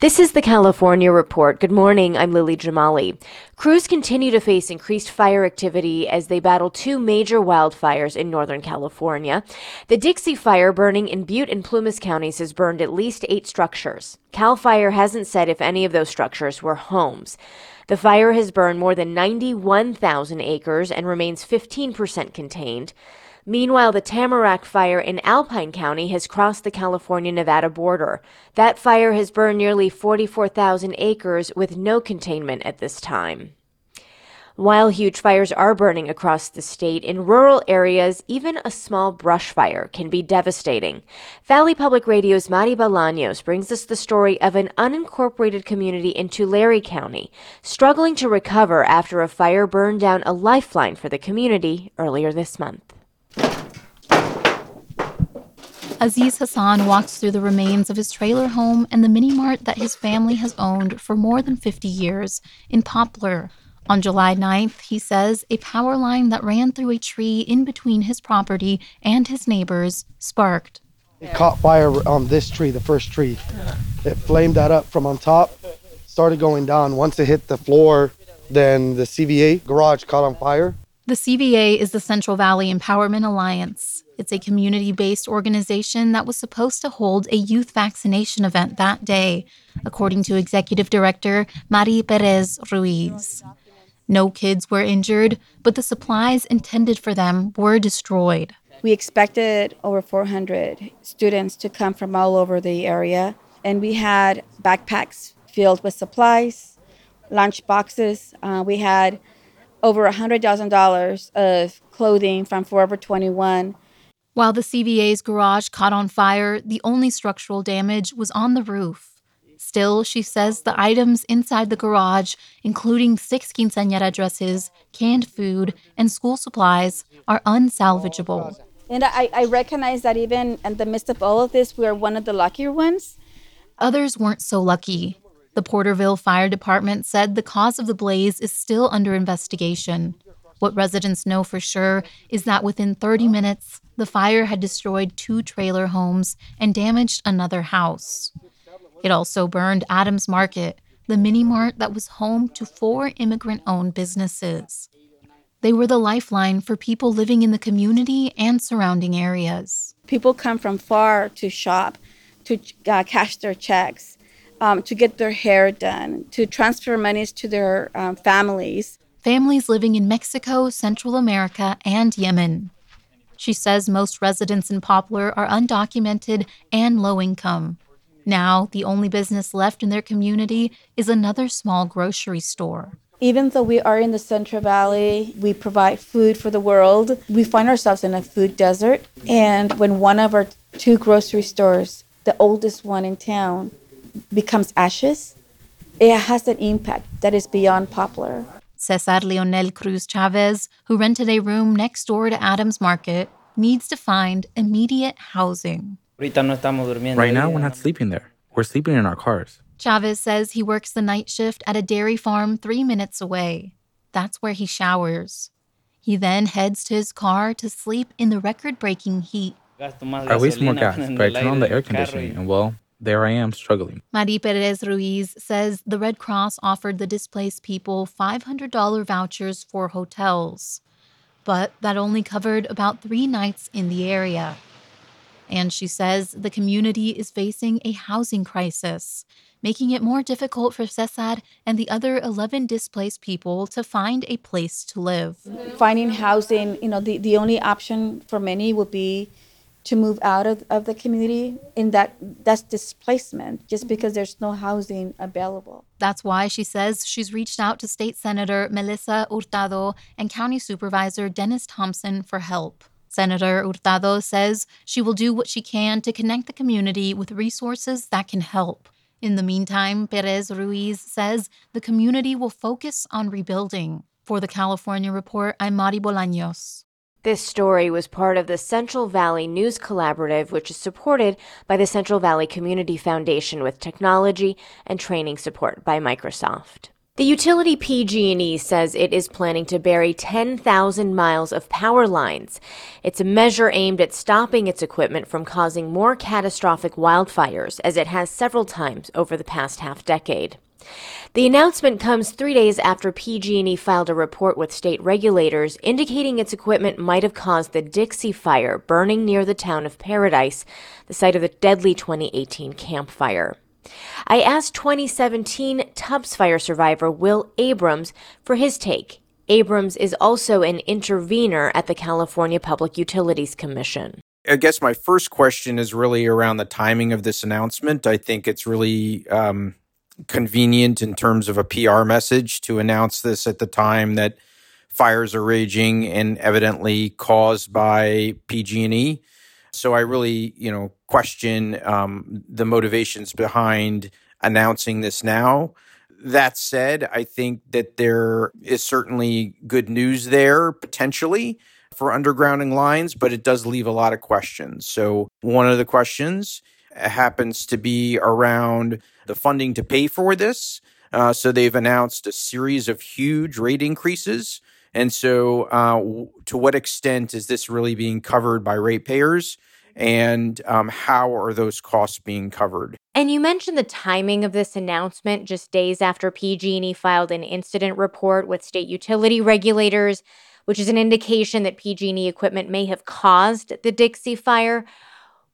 This is the California Report. Good morning. I'm Lily Jamali. Crews continue to face increased fire activity as they battle two major wildfires in Northern California. The Dixie Fire burning in Butte and Plumas counties has burned at least eight structures. CAL FIRE hasn't said if any of those structures were homes. The fire has burned more than 91,000 acres and remains 15% contained. Meanwhile, the Tamarack fire in Alpine County has crossed the California Nevada border. That fire has burned nearly 44,000 acres with no containment at this time. While huge fires are burning across the state, in rural areas, even a small brush fire can be devastating. Valley Public Radio's Madi Bolaños brings us the story of an unincorporated community in Tulare County, struggling to recover after a fire burned down a lifeline for the community earlier this month. Aziz Hassan walks through the remains of his trailer home and the mini mart that his family has owned for more than 50 years in Poplar. On July 9th, he says a power line that ran through a tree in between his property and his neighbors sparked. It caught fire on this tree, the first tree. It flamed that up from on top, started going down. Once it hit the floor, then the CVA garage caught on fire. The CVA is the Central Valley Empowerment Alliance. It's a community based organization that was supposed to hold a youth vaccination event that day, according to Executive Director Mari Perez Ruiz. No kids were injured, but the supplies intended for them were destroyed. We expected over 400 students to come from all over the area, and we had backpacks filled with supplies, lunch boxes. Uh, we had over $100,000 of clothing from Forever 21 while the CVA's garage caught on fire, the only structural damage was on the roof. Still, she says the items inside the garage, including six quinceañera dresses, canned food, and school supplies, are unsalvageable. And I, I recognize that even in the midst of all of this, we are one of the luckier ones. Others weren't so lucky. The Porterville Fire Department said the cause of the blaze is still under investigation. What residents know for sure is that within 30 minutes, the fire had destroyed two trailer homes and damaged another house. It also burned Adams Market, the mini mart that was home to four immigrant owned businesses. They were the lifeline for people living in the community and surrounding areas. People come from far to shop, to uh, cash their checks, um, to get their hair done, to transfer monies to their um, families. Families living in Mexico, Central America, and Yemen. She says most residents in Poplar are undocumented and low income. Now, the only business left in their community is another small grocery store. Even though we are in the Central Valley, we provide food for the world. We find ourselves in a food desert. And when one of our two grocery stores, the oldest one in town, becomes ashes, it has an impact that is beyond Poplar. Cesar Leonel Cruz Chavez, who rented a room next door to Adams Market, needs to find immediate housing. Right now, we're not sleeping there. We're sleeping in our cars. Chavez says he works the night shift at a dairy farm three minutes away. That's where he showers. He then heads to his car to sleep in the record breaking heat. I waste more gas, but I turn on the air conditioning, and well, there I am struggling. Mari Perez Ruiz says the Red Cross offered the displaced people $500 vouchers for hotels, but that only covered about three nights in the area. And she says the community is facing a housing crisis, making it more difficult for Cesar and the other 11 displaced people to find a place to live. Finding housing, you know, the, the only option for many would be to move out of, of the community in that that's displacement just mm-hmm. because there's no housing available. That's why she says she's reached out to state senator melissa hurtado and county supervisor dennis townsend for help. Senator hurtado says she will do what she can to connect the community with resources that can help. In the meantime perez ruiz says the community will focus on rebuilding. For the california report i'm madi bolaños this story was part of the Central Valley News Collaborative, which is supported by the Central Valley Community Foundation with technology and training support by Microsoft. The utility PG&E says it is planning to bury 10,000 miles of power lines. It's a measure aimed at stopping its equipment from causing more catastrophic wildfires as it has several times over the past half decade. The announcement comes three days after PG&E filed a report with state regulators indicating its equipment might have caused the Dixie Fire burning near the town of Paradise, the site of the deadly 2018 Camp Fire. I asked 2017 Tubbs Fire survivor Will Abrams for his take. Abrams is also an intervener at the California Public Utilities Commission. I guess my first question is really around the timing of this announcement. I think it's really um, convenient in terms of a PR message to announce this at the time that fires are raging and evidently caused by PG&E. So I really, you know, question um, the motivations behind announcing this now. That said, I think that there is certainly good news there potentially for undergrounding lines, but it does leave a lot of questions. So one of the questions happens to be around the funding to pay for this. Uh, so they've announced a series of huge rate increases. And so, uh, to what extent is this really being covered by ratepayers? And um, how are those costs being covered? And you mentioned the timing of this announcement just days after PG&E filed an incident report with state utility regulators, which is an indication that PG&E equipment may have caused the Dixie Fire.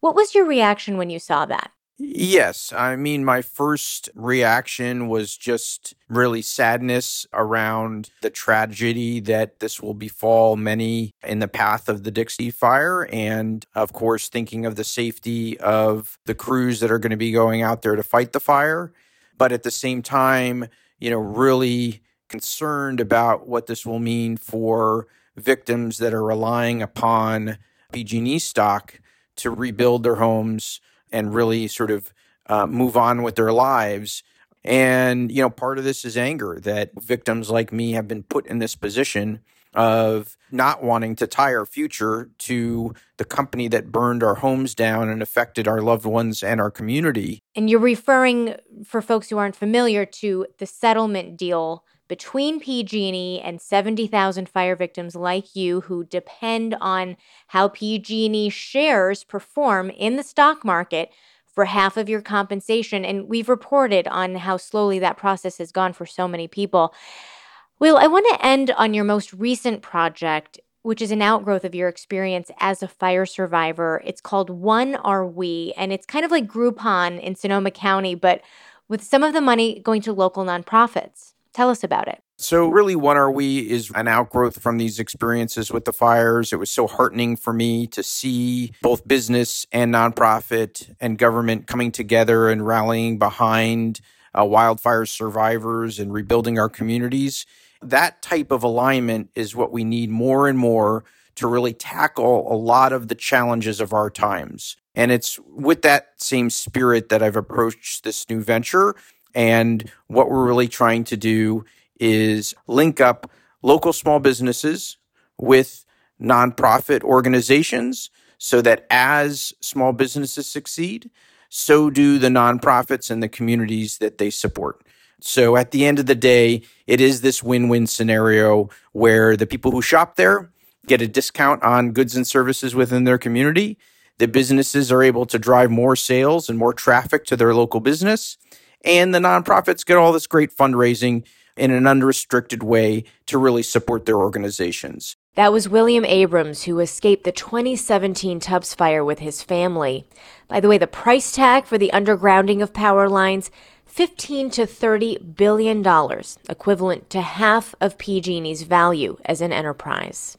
What was your reaction when you saw that? Yes. I mean, my first reaction was just really sadness around the tragedy that this will befall many in the path of the Dixie fire. And of course, thinking of the safety of the crews that are going to be going out there to fight the fire. But at the same time, you know, really concerned about what this will mean for victims that are relying upon PG&E stock to rebuild their homes and really sort of uh, move on with their lives. And, you know, part of this is anger that victims like me have been put in this position of not wanting to tie our future to the company that burned our homes down and affected our loved ones and our community. And you're referring, for folks who aren't familiar, to the settlement deal between PG&E and 70,000 fire victims like you who depend on how PG&E shares perform in the stock market for half of your compensation and we've reported on how slowly that process has gone for so many people. Will, I want to end on your most recent project which is an outgrowth of your experience as a fire survivor. It's called One Are We, and it's kind of like Groupon in Sonoma County, but with some of the money going to local nonprofits. Tell us about it. So, really, what Are We is an outgrowth from these experiences with the fires. It was so heartening for me to see both business and nonprofit and government coming together and rallying behind uh, wildfire survivors and rebuilding our communities. That type of alignment is what we need more and more to really tackle a lot of the challenges of our times. And it's with that same spirit that I've approached this new venture and what we're really trying to do is link up local small businesses with nonprofit organizations so that as small businesses succeed, so do the nonprofits and the communities that they support. So at the end of the day, it is this win win scenario where the people who shop there get a discount on goods and services within their community. The businesses are able to drive more sales and more traffic to their local business and the nonprofits get all this great fundraising in an unrestricted way to really support their organizations. That was William Abrams, who escaped the 2017 Tubbs fire with his family. By the way, the price tag for the undergrounding of power lines 15 to 30 billion dollars, equivalent to half of PG&E's value as an enterprise.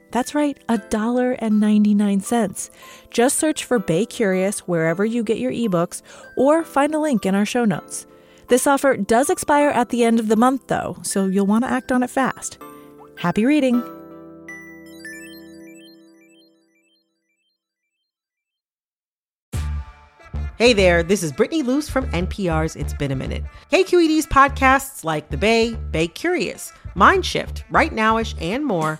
That's right, $1.99. Just search for Bay Curious wherever you get your ebooks or find a link in our show notes. This offer does expire at the end of the month, though, so you'll want to act on it fast. Happy reading! Hey there, this is Brittany Luce from NPR's It's Been a Minute. KQED's podcasts like The Bay, Bay Curious, Mindshift, Right Nowish, and more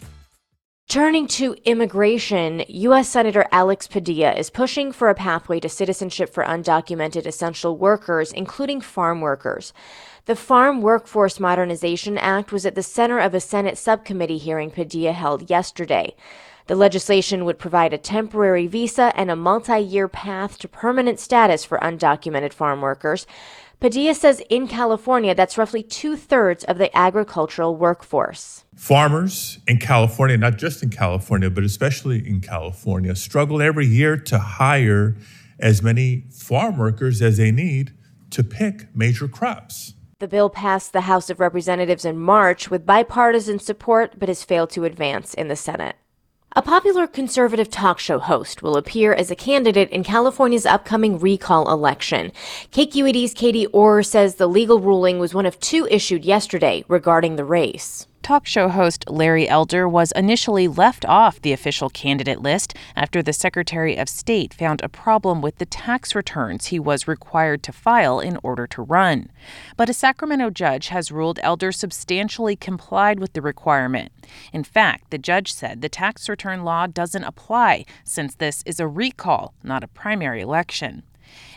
Turning to immigration, U.S. Senator Alex Padilla is pushing for a pathway to citizenship for undocumented essential workers, including farm workers. The Farm Workforce Modernization Act was at the center of a Senate subcommittee hearing Padilla held yesterday. The legislation would provide a temporary visa and a multi year path to permanent status for undocumented farm workers. Padilla says in California, that's roughly two thirds of the agricultural workforce. Farmers in California, not just in California, but especially in California, struggle every year to hire as many farm workers as they need to pick major crops. The bill passed the House of Representatives in March with bipartisan support, but has failed to advance in the Senate. A popular conservative talk show host will appear as a candidate in California's upcoming recall election. KQED's Katie Orr says the legal ruling was one of two issued yesterday regarding the race. Talk show host Larry Elder was initially left off the official candidate list after the Secretary of State found a problem with the tax returns he was required to file in order to run. But a Sacramento judge has ruled Elder substantially complied with the requirement. In fact, the judge said the tax return law doesn't apply since this is a recall, not a primary election.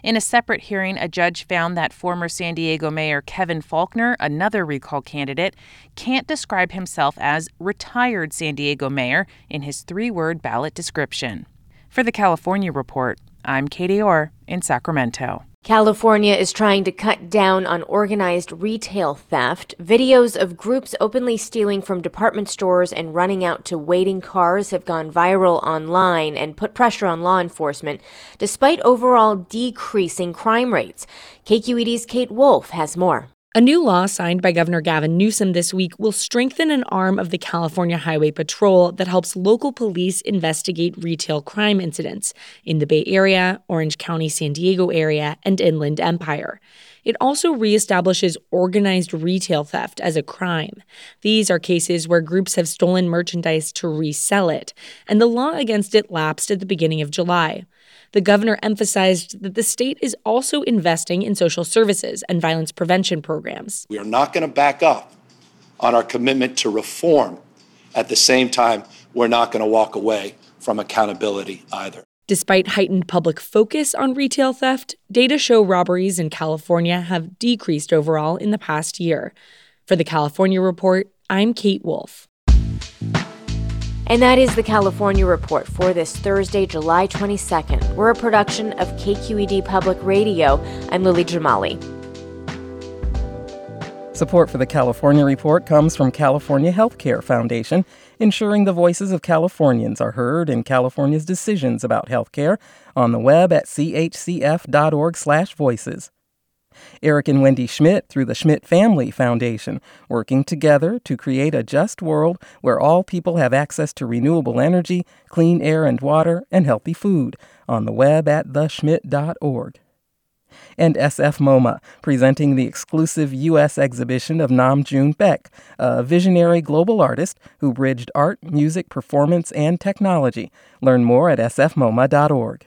In a separate hearing, a judge found that former San Diego Mayor Kevin Faulconer, another recall candidate, can't describe himself as retired San Diego mayor in his three word ballot description. For the California Report, I'm Katie Orr in Sacramento. California is trying to cut down on organized retail theft. Videos of groups openly stealing from department stores and running out to waiting cars have gone viral online and put pressure on law enforcement, despite overall decreasing crime rates. KQED's Kate Wolffe has more. A new law signed by Governor Gavin Newsom this week will strengthen an arm of the California Highway Patrol that helps local police investigate retail crime incidents in the Bay Area, Orange County, San Diego area, and Inland Empire. It also reestablishes organized retail theft as a crime. These are cases where groups have stolen merchandise to resell it, and the law against it lapsed at the beginning of July. The governor emphasized that the state is also investing in social services and violence prevention programs. We are not going to back up on our commitment to reform. At the same time, we're not going to walk away from accountability either. Despite heightened public focus on retail theft, data show robberies in California have decreased overall in the past year. For the California Report, I'm Kate Wolffe. And that is the California Report for this Thursday, July 22nd. We're a production of KQED Public Radio. I'm Lily Jamali. Support for the California Report comes from California Healthcare Foundation, ensuring the voices of Californians are heard in California's decisions about healthcare on the web at chcf.org/voices. Eric and Wendy Schmidt through the Schmidt Family Foundation, working together to create a just world where all people have access to renewable energy, clean air and water, and healthy food on the web at theschmidt.org. And SF MoMA, presenting the exclusive U.S. exhibition of Nam June Paik, a visionary global artist who bridged art, music, performance, and technology. Learn more at sfmoma.org.